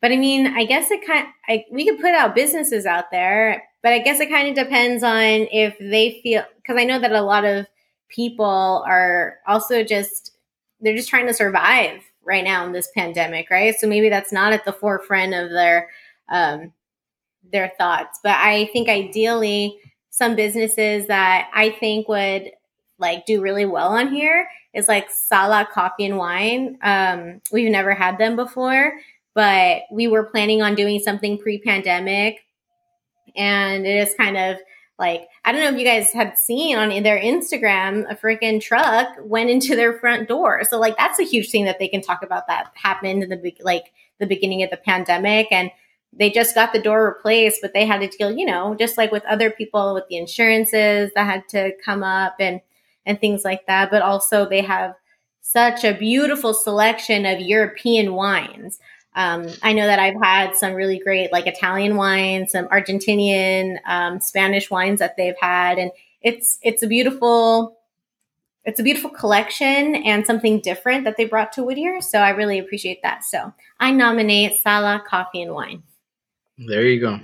[SPEAKER 2] but i mean i guess it kind I, we could put out businesses out there but i guess it kind of depends on if they feel because i know that a lot of people are also just they're just trying to survive right now in this pandemic right so maybe that's not at the forefront of their um, their thoughts. But I think ideally, some businesses that I think would like do really well on here is like Sala Coffee and Wine. Um, we've never had them before, but we were planning on doing something pre-pandemic, and it is kind of like I don't know if you guys had seen on their Instagram, a freaking truck went into their front door. So like that's a huge thing that they can talk about that happened in the like the beginning of the pandemic and they just got the door replaced, but they had to deal, you know, just like with other people with the insurances that had to come up and and things like that. But also they have such a beautiful selection of European wines. Um, I know that I've had some really great like Italian wines, some Argentinian, um, Spanish wines that they've had, and it's it's a beautiful it's a beautiful collection and something different that they brought to Whittier. So I really appreciate that. So I nominate Sala Coffee and Wine.
[SPEAKER 4] There you go.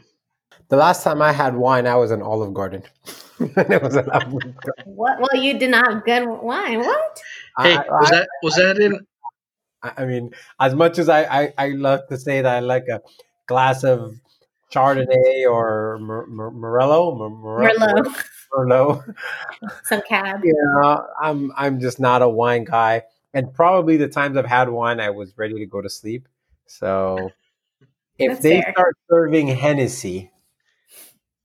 [SPEAKER 3] The last time I had wine, I was in Olive Garden. it was
[SPEAKER 2] an What? Well, you did not good wine. What?
[SPEAKER 4] Hey, I, was I, that was that in?
[SPEAKER 3] I mean, as much as I, I, I love to say that I like a glass of Chardonnay or Morello,
[SPEAKER 2] Merlot,
[SPEAKER 3] Merlot,
[SPEAKER 2] some cab.
[SPEAKER 3] Yeah, I'm I'm just not a wine guy, and probably the times I've had wine, I was ready to go to sleep. So if That's they fair. start serving Hennessy,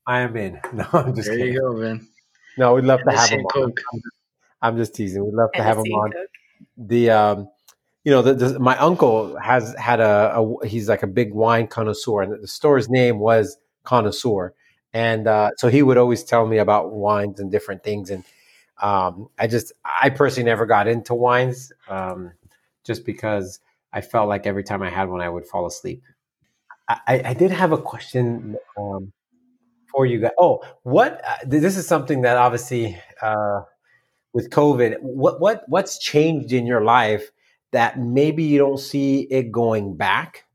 [SPEAKER 3] I am in. No, I'm just
[SPEAKER 4] there
[SPEAKER 3] kidding.
[SPEAKER 4] you go, man.
[SPEAKER 3] No, we'd love Hennessy to have them on. I'm just teasing. We'd love to have them on. The um, you know, the, the, my uncle has had a, a, he's like a big wine connoisseur, and the store's name was Connoisseur, and uh, so he would always tell me about wines and different things, and um, I just I personally never got into wines, um, just because I felt like every time I had one, I would fall asleep. I, I did have a question um, for you guys. Oh, what? Uh, this is something that obviously uh, with COVID, what what what's changed in your life that maybe you don't see it going back,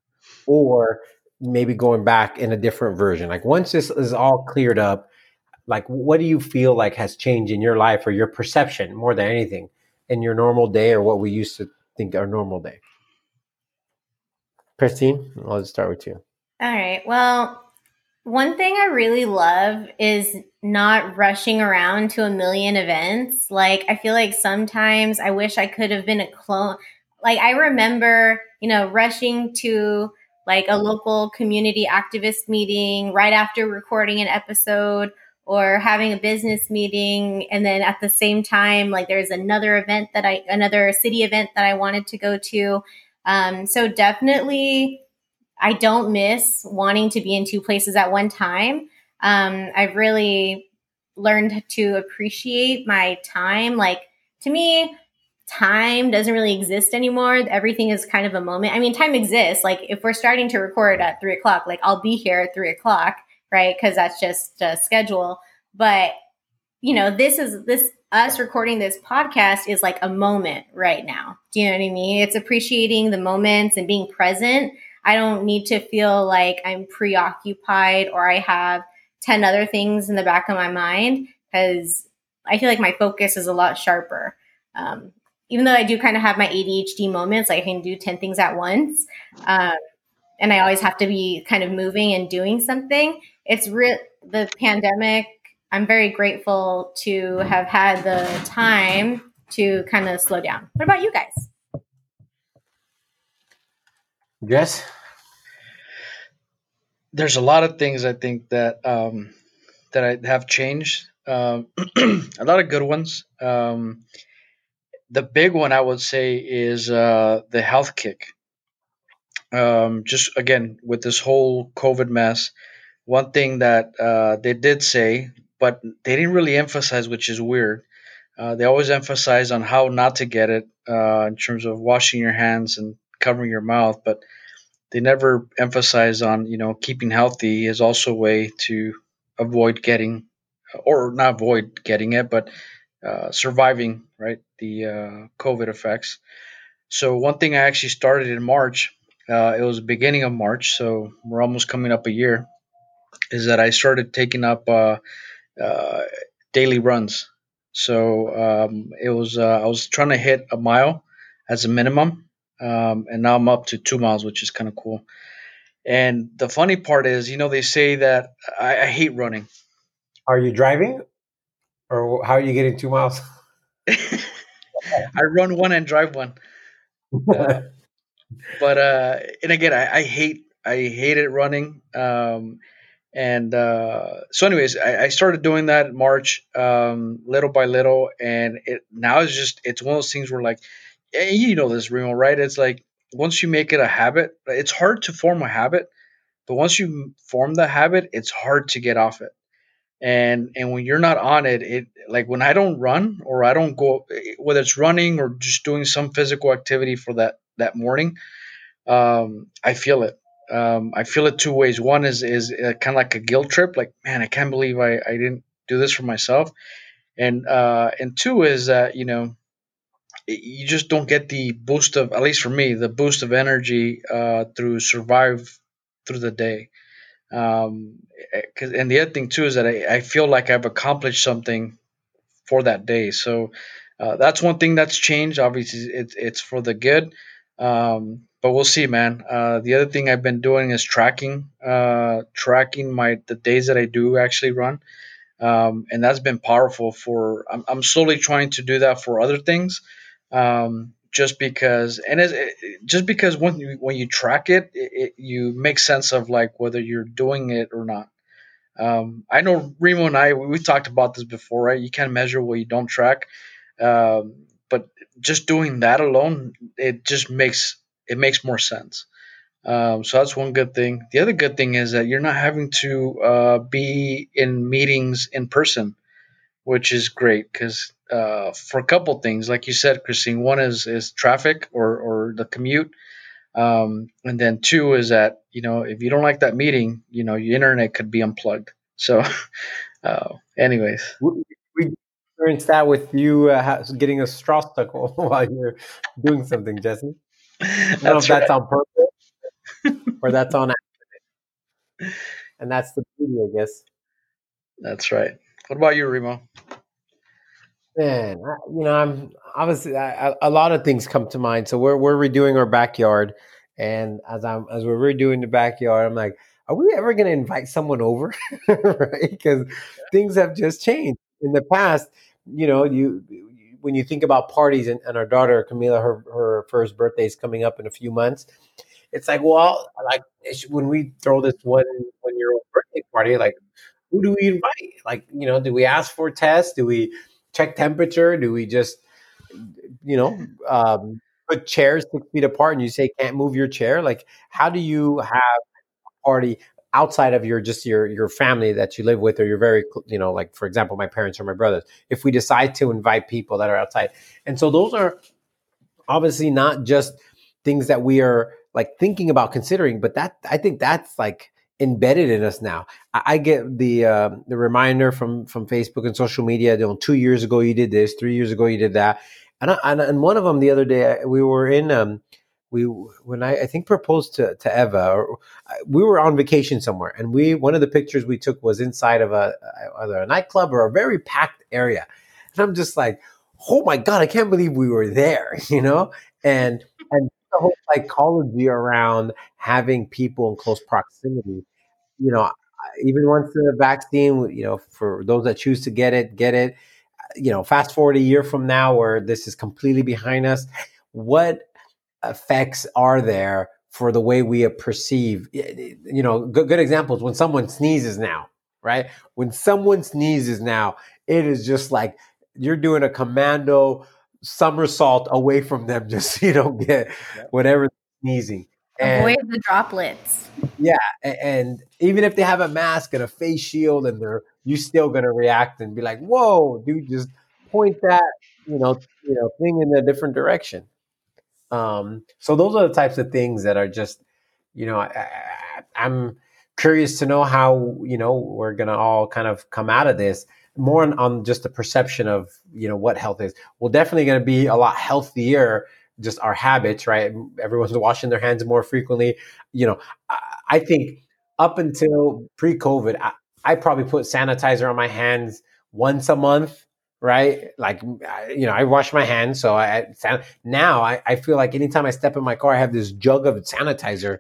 [SPEAKER 3] or maybe going back in a different version? Like once this is all cleared up, like what do you feel like has changed in your life or your perception more than anything in your normal day or what we used to think our normal day? Christine, I'll start with you.
[SPEAKER 2] All right. Well, one thing I really love is not rushing around to a million events. Like, I feel like sometimes I wish I could have been a clone. Like, I remember, you know, rushing to like a local community activist meeting right after recording an episode or having a business meeting and then at the same time like there's another event that i another city event that i wanted to go to um, so definitely, I don't miss wanting to be in two places at one time. Um, I've really learned to appreciate my time. Like to me, time doesn't really exist anymore. Everything is kind of a moment. I mean, time exists. Like if we're starting to record at three o'clock, like I'll be here at three o'clock, right? Because that's just a schedule. But you know, this is this us recording this podcast is like a moment right now. Do you know what I mean? It's appreciating the moments and being present. I don't need to feel like I'm preoccupied or I have 10 other things in the back of my mind because I feel like my focus is a lot sharper. Um, even though I do kind of have my ADHD moments, I can do 10 things at once. Um, and I always have to be kind of moving and doing something. It's real, the pandemic. I'm very grateful to have had the time to kind of slow down. What about you guys?
[SPEAKER 3] Jess?
[SPEAKER 4] There's a lot of things I think that um, that I have changed. Um, a lot of good ones. Um, the big one I would say is uh, the health kick. Um, just again with this whole COVID mess, one thing that uh, they did say, but they didn't really emphasize, which is weird. Uh, they always emphasize on how not to get it uh, in terms of washing your hands and covering your mouth, but they never emphasize on you know keeping healthy is also a way to avoid getting or not avoid getting it, but uh, surviving right the uh, COVID effects. So one thing I actually started in March. Uh, it was beginning of March, so we're almost coming up a year. Is that I started taking up uh, uh, daily runs. So um, it was uh, I was trying to hit a mile as a minimum, um, and now I'm up to two miles, which is kind of cool. And the funny part is, you know, they say that I, I hate running.
[SPEAKER 3] Are you driving? Or how are you getting two miles?
[SPEAKER 4] I run one and drive one. Uh, but uh, and again, I, I, hate I hated running. Um, and uh, so, anyways, I, I, started doing that in March, um, little by little, and it now it's just it's one of those things where like, you know this, Remo, right? It's like once you make it a habit, it's hard to form a habit, but once you form the habit, it's hard to get off it. And and when you're not on it it like when i don't run or i don't go whether it's running or just doing some physical activity for that that morning um, i feel it. Um, i feel it two ways. One is is uh, kind of like a guilt trip like man i can't believe i i didn't do this for myself. And uh and two is that you know you just don't get the boost of at least for me the boost of energy uh through survive through the day um, cause, and the other thing too is that I, I feel like I've accomplished something for that day. So uh, that's one thing that's changed. Obviously, it's it's for the good. Um, but we'll see, man. Uh, the other thing I've been doing is tracking, uh, tracking my the days that I do actually run, um, and that's been powerful. For I'm, I'm slowly trying to do that for other things, um, just because and it, just because when you when you track it, it, it, you make sense of like whether you're doing it or not. Um, i know remo and i we, we, talked about this before right? You can't measure what you don't track. Um, but just doing that alone it just makes it makes more sense. Um, so that's one good thing. The other good thing is that you're not having to uh, be in meetings in person which is great because uh, for a couple things, like you said, Christine. One is is traffic or or the commute, um, and then two is that you know if you don't like that meeting, you know your internet could be unplugged. So, uh, anyways,
[SPEAKER 3] we, we experienced that with you uh, getting a straw stuck while you're doing something, Jesse. I don't know if that's on purpose or that's on accident, and that's the beauty, I guess.
[SPEAKER 4] That's right. What about you, Remo?
[SPEAKER 3] Man, you know, I'm obviously I, a lot of things come to mind. So we're we're redoing our backyard, and as I'm as we're redoing the backyard, I'm like, are we ever going to invite someone over? right? Because things have just changed. In the past, you know, you when you think about parties, and, and our daughter Camila, her her first birthday is coming up in a few months. It's like, well, like when we throw this one one year old birthday party, like who do we invite? Like, you know, do we ask for tests? Do we check temperature? Do we just, you know, um, put chairs six feet apart and you say can't move your chair? Like, how do you have a party outside of your just your your family that you live with or you're very you know like for example my parents or my brothers if we decide to invite people that are outside and so those are obviously not just things that we are like thinking about considering but that i think that's like embedded in us now. I, I get the uh, the reminder from from Facebook and social media. You know, two years ago you did this, three years ago you did that, and I, and, and one of them the other day we were in. Um, we when I, I think proposed to, to Eva, or, we were on vacation somewhere, and we one of the pictures we took was inside of a either a nightclub or a very packed area, and I'm just like, oh my god, I can't believe we were there, you know, and and the whole psychology around having people in close proximity. You know, even once the vaccine, you know, for those that choose to get it, get it. Uh, you know, fast forward a year from now, where this is completely behind us, what effects are there for the way we perceive? You know, good, good examples when someone sneezes now, right? When someone sneezes now, it is just like you're doing a commando somersault away from them just so you don't get whatever sneezing.
[SPEAKER 2] And, Avoid the droplets.
[SPEAKER 3] Yeah, and, and, even if they have a mask and a face shield, and they're you still gonna react and be like, "Whoa, dude, just point that you know you know thing in a different direction." Um, so those are the types of things that are just, you know, I, am curious to know how you know we're gonna all kind of come out of this more on, on just the perception of you know what health is. We're definitely going to be a lot healthier. Just our habits, right? Everyone's washing their hands more frequently. You know, I, I think up until pre-COVID, I, I probably put sanitizer on my hands once a month right? Like, you know, I wash my hands. So I, now I, I, feel like anytime I step in my car, I have this jug of sanitizer.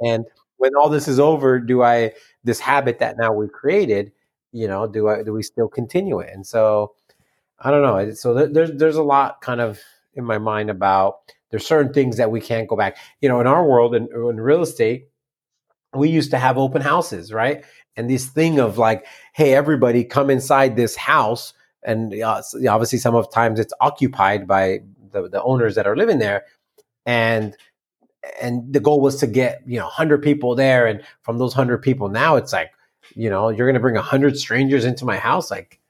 [SPEAKER 3] And when all this is over, do I, this habit that now we've created, you know, do I do we still continue it? And so I don't know. So there, there's there's a lot kind of in my mind about there's certain things that we can't go back. You know, in our world in, in real estate, we used to have open houses, right? And this thing of like, hey, everybody, come inside this house, and uh, obviously some of times it's occupied by the, the owners that are living there, and and the goal was to get you know 100 people there and from those 100 people now it's like you know, you're going to bring a hundred strangers into my house. Like,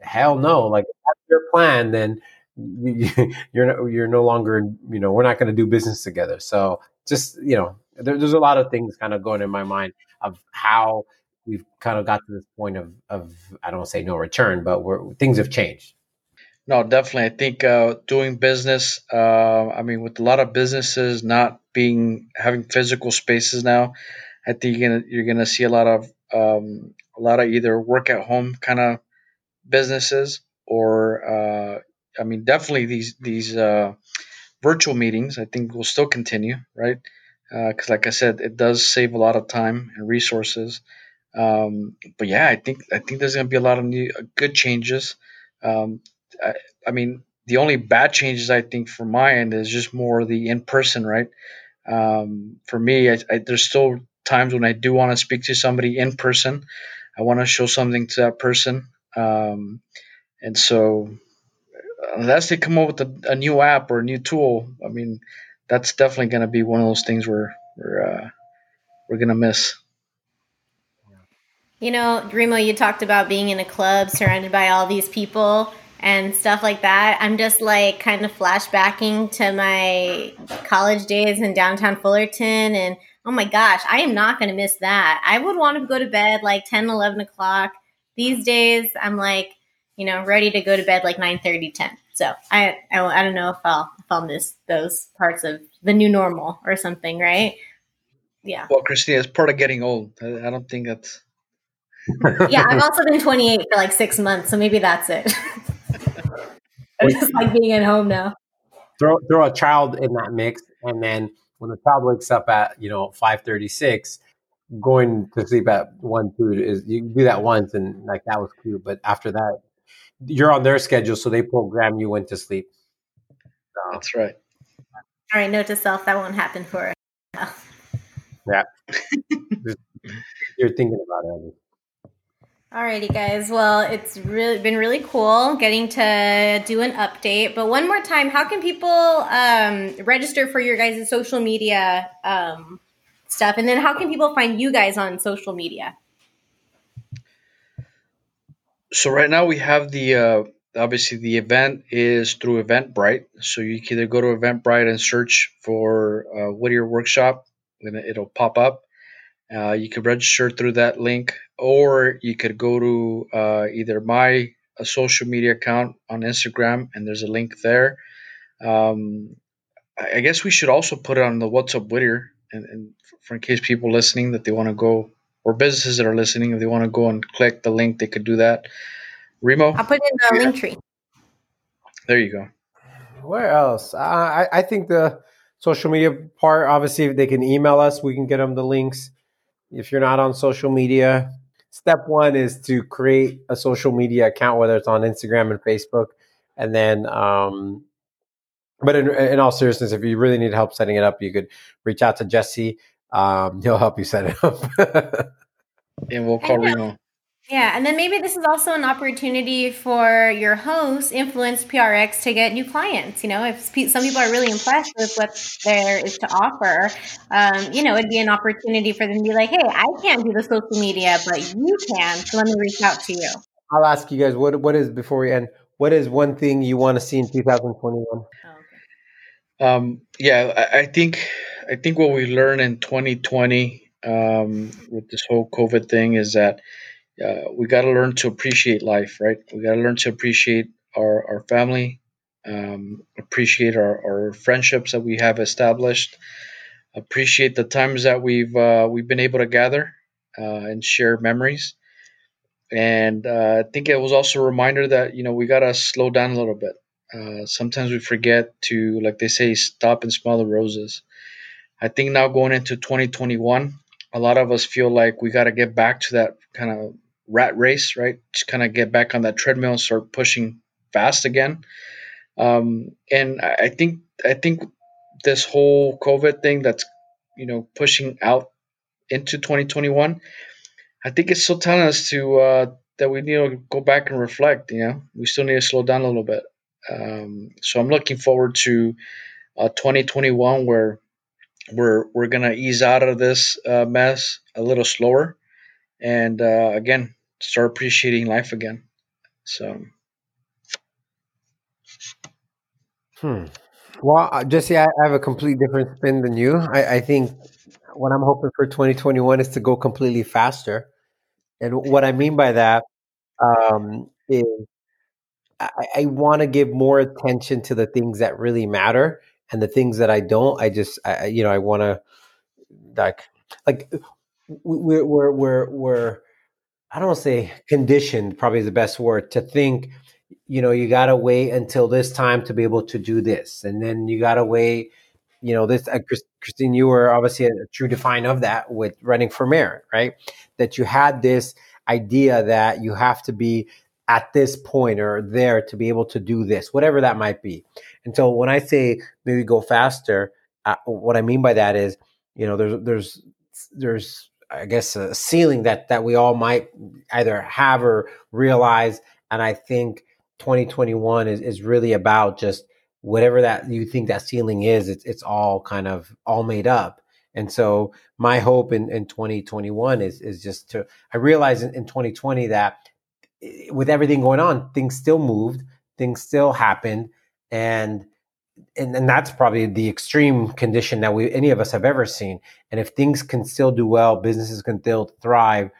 [SPEAKER 3] hell no. Like, that's your plan, then you're no, you're no longer, you know, we're not going to do business together. So just, you know, there, there's a lot of things kind of going in my mind of how we've kind of got to this point of, of I don't say no return, but we're, things have changed.
[SPEAKER 4] No, definitely. I think uh, doing business, uh, I mean, with a lot of businesses not being having physical spaces now, I think you're gonna you're gonna see a lot of um, a lot of either work at home kind of businesses or uh, I mean definitely these these uh, virtual meetings I think will still continue right? Because uh, like I said it does save a lot of time and resources. Um, but yeah I think I think there's gonna be a lot of new uh, good changes. Um, I, I mean the only bad changes I think for my end is just more the in person right? Um, for me I, I, there's still times when I do want to speak to somebody in person. I want to show something to that person. Um, and so, unless they come up with a, a, new app or a new tool, I mean, that's definitely going to be one of those things where we're uh, we're going to miss.
[SPEAKER 2] You know, Remo, you talked about being in a club surrounded by all these people and stuff like that. I'm just like kind of flashbacking to my college days in downtown Fullerton and Oh my gosh, I am not going to miss that. I would want to go to bed like 10, 11 o'clock. These days, I'm like, you know, ready to go to bed like 9 30, 10. So I, I, I don't know if I'll, if I'll miss those parts of the new normal or something, right? Yeah.
[SPEAKER 4] Well, Christina, it's part of getting old. I, I don't think that's.
[SPEAKER 2] yeah, I've also been 28 for like six months, so maybe that's it. I just like being at home now.
[SPEAKER 3] Throw throw a child in that mix, and then when the child wakes up at you know 536 going to sleep at one two is you do that once and like that was cute but after that you're on their schedule so they program you when to sleep.
[SPEAKER 4] So. that's right.
[SPEAKER 2] All right note to self that won't happen for us
[SPEAKER 3] yeah. You're thinking about it
[SPEAKER 2] Alrighty, guys. Well, it's really been really cool getting to do an update. But one more time, how can people um, register for your guys' social media um, stuff? And then how can people find you guys on social media?
[SPEAKER 4] So right now we have the uh, obviously the event is through Eventbrite. So you can either go to Eventbrite and search for uh, Whittier Workshop, and it'll pop up. Uh, you could register through that link, or you could go to uh, either my uh, social media account on Instagram, and there's a link there. Um, I guess we should also put it on the What's Up Whittier, and, and for in case people listening that they want to go, or businesses that are listening, if they want to go and click the link, they could do that. Remo,
[SPEAKER 2] I'll put it in the link tree.
[SPEAKER 4] there you go.
[SPEAKER 3] Where else? I I think the social media part. Obviously, if they can email us, we can get them the links. If you're not on social media, step one is to create a social media account, whether it's on Instagram and Facebook, and then. Um, but in, in all seriousness, if you really need help setting it up, you could reach out to Jesse. Um, he'll help you set it up.
[SPEAKER 4] And we'll call
[SPEAKER 2] Yeah.
[SPEAKER 4] Remo.
[SPEAKER 2] Yeah, and then maybe this is also an opportunity for your host, Influence PRX, to get new clients. You know, if some people are really impressed with what there is to offer, um, you know, it'd be an opportunity for them to be like, "Hey, I can't do the social media, but you can, so let me reach out to you."
[SPEAKER 3] I'll ask you guys what what is before we end. What is one thing you want to see in 2021?
[SPEAKER 4] Um, yeah, I, I think I think what we learned in 2020 um, with this whole COVID thing is that uh, we got to learn to appreciate life, right? We got to learn to appreciate our our family, um, appreciate our, our friendships that we have established, appreciate the times that we've uh, we've been able to gather uh, and share memories. And uh, I think it was also a reminder that you know we got to slow down a little bit. Uh, sometimes we forget to, like they say, stop and smell the roses. I think now going into 2021, a lot of us feel like we got to get back to that kind of rat race, right? Just kind of get back on that treadmill and start pushing fast again. Um, and I I think I think this whole COVID thing that's you know pushing out into 2021, I think it's still telling us to uh, that we need to go back and reflect. You know, we still need to slow down a little bit. Um, so I'm looking forward to uh, 2021 where we're we're gonna ease out of this uh, mess a little slower, and uh, again start appreciating life again. So
[SPEAKER 3] Hmm. Well, uh, Jesse, I have a completely different spin than you. I, I think what I'm hoping for 2021 is to go completely faster. And what I mean by that um, is I, I want to give more attention to the things that really matter and the things that I don't. I just, I- you know, I want to like, like we're, we're, we're, we're, I don't say conditioned, probably the best word to think, you know, you got to wait until this time to be able to do this. And then you got to wait, you know, this, uh, Christine, you were obviously a true define of that with running for mayor, right? That you had this idea that you have to be at this point or there to be able to do this, whatever that might be. And so when I say maybe go faster, uh, what I mean by that is, you know, there's, there's, there's, I guess, a ceiling that that we all might either have or realize. And I think 2021 is, is really about just whatever that you think that ceiling is. It's it's all kind of all made up. And so my hope in, in 2021 is is just to I realize in, in 2020 that eh, with everything going on, things still moved, things still happened, and and, and that's probably the extreme condition that we any of us have ever seen. And if things can still do well, businesses can still thrive,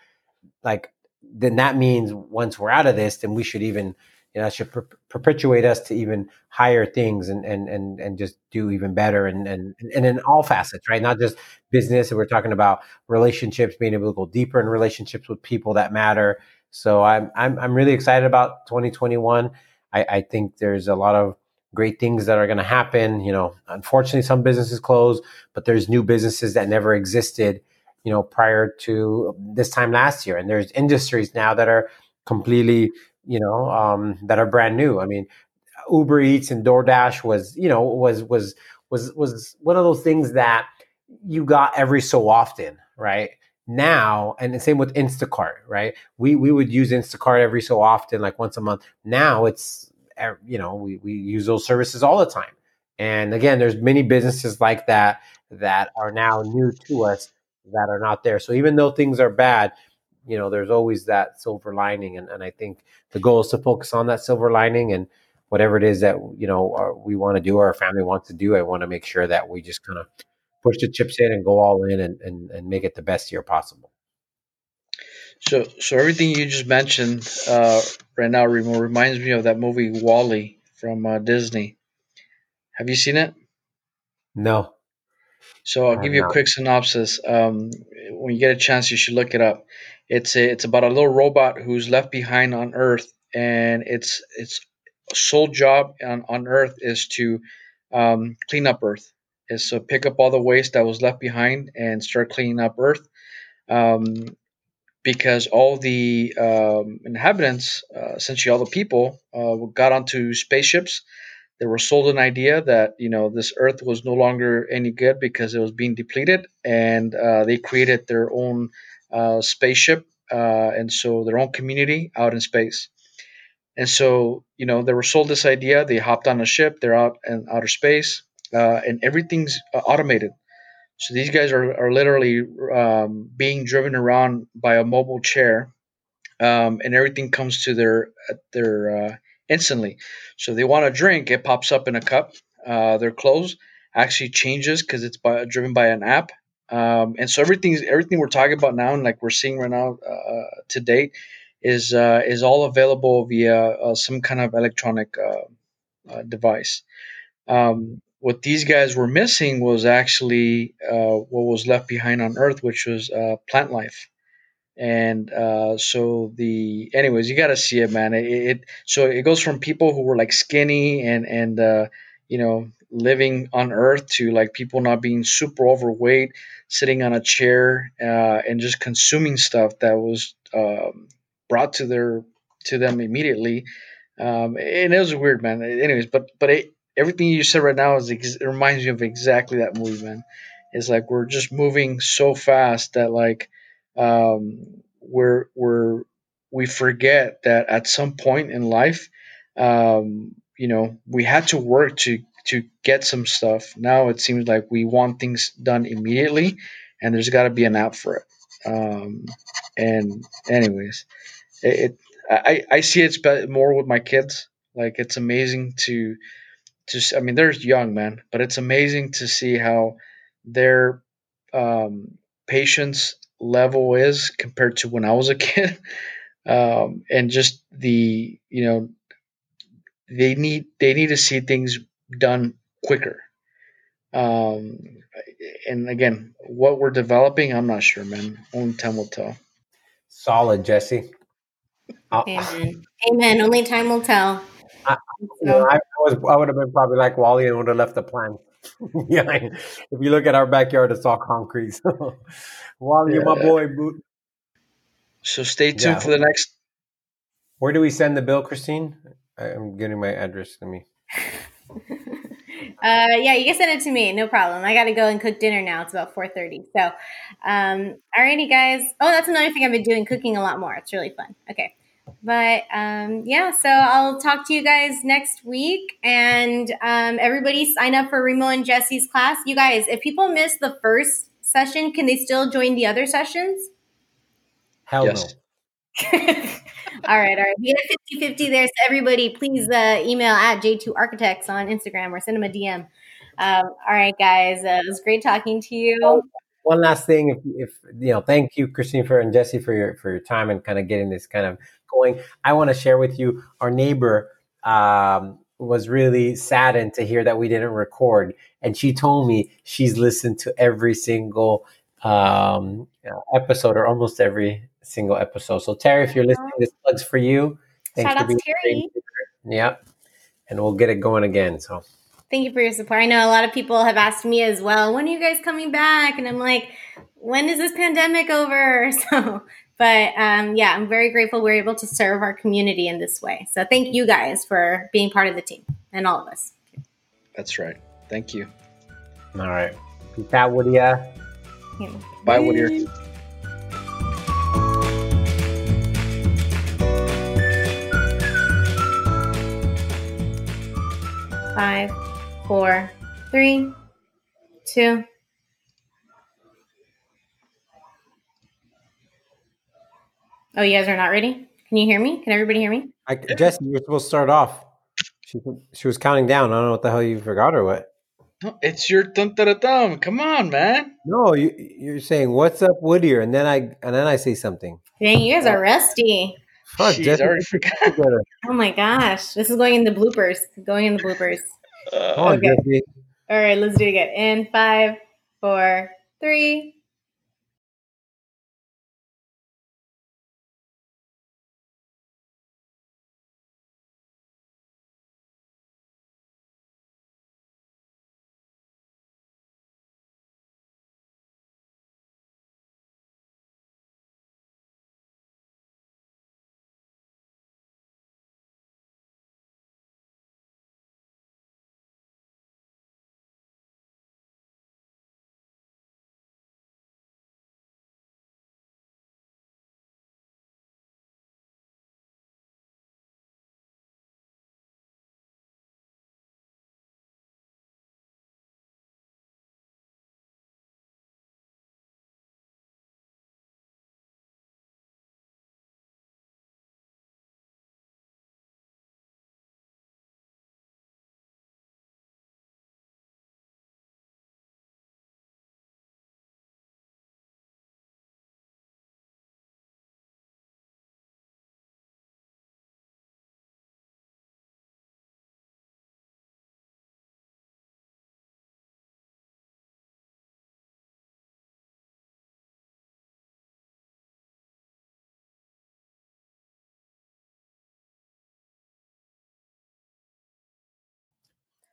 [SPEAKER 3] like then that means once we're out of this, then we should even you know should per- perpetuate us to even higher things and and and and just do even better and and and in all facets, right? Not just business. We're talking about relationships, being able to go deeper in relationships with people that matter. So I'm I'm I'm really excited about 2021. I, I think there's a lot of great things that are going to happen. You know, unfortunately, some businesses close, but there's new businesses that never existed, you know, prior to this time last year. And there's industries now that are completely, you know, um, that are brand new. I mean, Uber Eats and DoorDash was, you know, was was was was one of those things that you got every so often, right? Now, and the same with Instacart, right? We we would use Instacart every so often, like once a month. Now it's you know we, we use those services all the time. And again there's many businesses like that that are now new to us that are not there. So even though things are bad you know there's always that silver lining. And, and i think the goal is to focus on that silver lining and whatever it is that you know our, we want to do or our family wants to do i want to make sure that we just kind of push the chips in and go all in and, and, and make it the best year possible.
[SPEAKER 4] So, so everything you just mentioned uh, right now reminds me of that movie WALL-E from uh, Disney. Have you seen it?
[SPEAKER 3] No.
[SPEAKER 4] So I'll give you a quick synopsis. Um, when you get a chance, you should look it up. It's a, it's about a little robot who's left behind on Earth, and its its sole job on, on Earth is to um, clean up Earth. Is to pick up all the waste that was left behind and start cleaning up Earth. Um, because all the um, inhabitants, uh, essentially all the people, uh, got onto spaceships. They were sold an idea that you know this Earth was no longer any good because it was being depleted, and uh, they created their own uh, spaceship, uh, and so their own community out in space. And so you know they were sold this idea. They hopped on a ship. They're out in outer space, uh, and everything's automated so these guys are, are literally um, being driven around by a mobile chair, um, and everything comes to their their uh, instantly. So they want a drink, it pops up in a cup. Uh, their clothes actually changes because it's by, driven by an app. Um, and so everything everything we're talking about now and like we're seeing right now uh, to date is uh, is all available via uh, some kind of electronic uh, device. Um, what these guys were missing was actually uh, what was left behind on Earth, which was uh, plant life. And uh, so the, anyways, you got to see it, man. It, it, so it goes from people who were like skinny and and uh, you know living on Earth to like people not being super overweight, sitting on a chair uh, and just consuming stuff that was um, brought to their to them immediately. Um, and it was weird, man. Anyways, but but it, everything you said right now is it reminds me of exactly that movie, man. It's like we're just moving so fast that like um, we're we're we forget that at some point in life, um, you know, we had to work to to get some stuff. Now it seems like we want things done immediately, and there's got to be an app for it. Um, and anyways, it, it I I see it more with my kids. Like it's amazing to just I mean they're young man, but it's amazing to see how their um, patience level is compared to when I was a kid, um, and just the you know they need they need to see things done quicker. Um, and again, what we're developing, I'm not sure, man. Only time will tell.
[SPEAKER 3] Solid, Jesse.
[SPEAKER 2] Amen. Amen. Only time will tell.
[SPEAKER 3] I, you I, was I would have been probably like WALL-E and would have left the plan. yeah, if you look at our backyard, it's all concrete. So, WALL-E, yeah, my boy. Boot.
[SPEAKER 4] So stay tuned yeah. for the next.
[SPEAKER 3] Where do we send the bill, Christine? I'm getting my address to me.
[SPEAKER 2] Uh, yeah, you can send it to me. No problem. I got to go and cook dinner now. It's about 4.30. So, um, alrighty, guys. Oh, that's another thing I've been doing, cooking a lot more. It's really fun. Okay. But um, yeah, so I'll talk to you guys next week. And um, everybody sign up for Remo and Jesse's class. You guys, if people miss the first session, can they still join the other sessions?
[SPEAKER 3] Hell yes.
[SPEAKER 2] no. all right, all right. We have 50 50 there. So everybody, please uh, email at J2 Architects on Instagram or send them a DM. Um, all right, guys. Uh, it was great talking to you
[SPEAKER 3] one last thing if, if you know thank you christine for and jesse for your for your time and kind of getting this kind of going. I want to share with you our neighbor um, was really saddened to hear that we didn't record and she told me she's listened to every single um, episode or almost every single episode. So terry if you're listening this plugs for you.
[SPEAKER 2] Thanks Shout for being Terry.
[SPEAKER 3] yeah and we'll get it going again so
[SPEAKER 2] Thank you for your support. I know a lot of people have asked me as well, when are you guys coming back? And I'm like, when is this pandemic over? So, but um, yeah, I'm very grateful we're able to serve our community in this way. So thank you guys for being part of the team and all of us.
[SPEAKER 4] That's right. Thank you.
[SPEAKER 3] All right. Peace out, Whittier.
[SPEAKER 4] Yeah. Bye, Whittier.
[SPEAKER 2] Five four, three, two. Oh, you guys are not ready? Can you hear me? Can everybody hear me?
[SPEAKER 3] I, Jesse, you're supposed to start off. She, she was counting down. I don't know what the hell you forgot or what.
[SPEAKER 4] No, it's your dun da da dum. Come on, man.
[SPEAKER 3] No, you, you're saying what's up, Whittier, and then I and then I say something.
[SPEAKER 2] Dang, you guys are rusty.
[SPEAKER 3] Fuck,
[SPEAKER 4] Jeez,
[SPEAKER 3] Jesse,
[SPEAKER 4] I already forgot.
[SPEAKER 3] you better-
[SPEAKER 2] Oh my gosh. This is going in the bloopers. Going in the bloopers.
[SPEAKER 4] Uh,
[SPEAKER 2] Okay. All right, let's do it again. In five, four, three.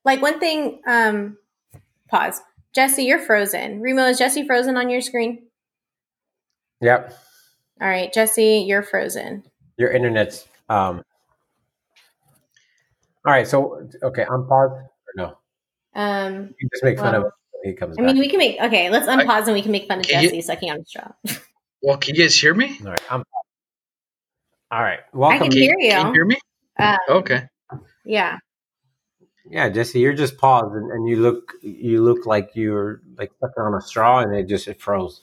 [SPEAKER 2] Like one thing, um, pause. Jesse, you're frozen. Remo, is Jesse frozen on your screen?
[SPEAKER 3] Yep,
[SPEAKER 2] All right, Jesse, you're frozen.
[SPEAKER 3] your internet's. Um. All right, so okay, I'm paused or no?
[SPEAKER 2] Um,
[SPEAKER 3] You just make fun of
[SPEAKER 2] Well,
[SPEAKER 3] him when he comes
[SPEAKER 2] I
[SPEAKER 3] back.
[SPEAKER 2] mean, we can make okay. Let's unpause and we can make fun of
[SPEAKER 4] Can you-
[SPEAKER 2] Jesse sucking on his straw.
[SPEAKER 4] well, can you guys hear me?
[SPEAKER 3] All right, I'm. All right,
[SPEAKER 2] I
[SPEAKER 3] welcome.
[SPEAKER 2] can
[SPEAKER 4] Can,
[SPEAKER 2] hear you.
[SPEAKER 4] can you hear me?
[SPEAKER 2] Uh,
[SPEAKER 4] Okay.
[SPEAKER 2] yeah.
[SPEAKER 3] Yeah, Jesse, you're just paused, and, and you look you look like you're like sucking on a straw, and it just it froze.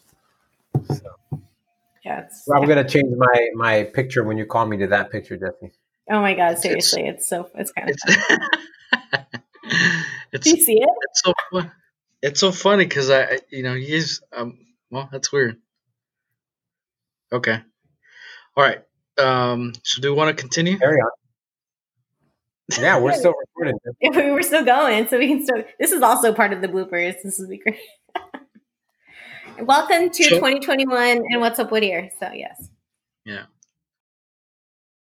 [SPEAKER 2] Yeah. It's,
[SPEAKER 3] So I'm gonna change my my picture when you call me to that picture, Jesse.
[SPEAKER 2] oh my god, seriously, it's so it's kind of.
[SPEAKER 4] It's it's
[SPEAKER 2] Do you see it?
[SPEAKER 4] it's so fun. It's so funny because I, I- you know, he's um. Well, that's weird. Okay. All right. Um. So, do we want to continue?
[SPEAKER 3] Carry on. Yeah, we're still recording.
[SPEAKER 2] If we were still going, so we can still. This is also part of the bloopers. This would be great. Welcome to
[SPEAKER 4] So-
[SPEAKER 2] 2021 and what's up, Whittier? So yes,
[SPEAKER 4] Yeah.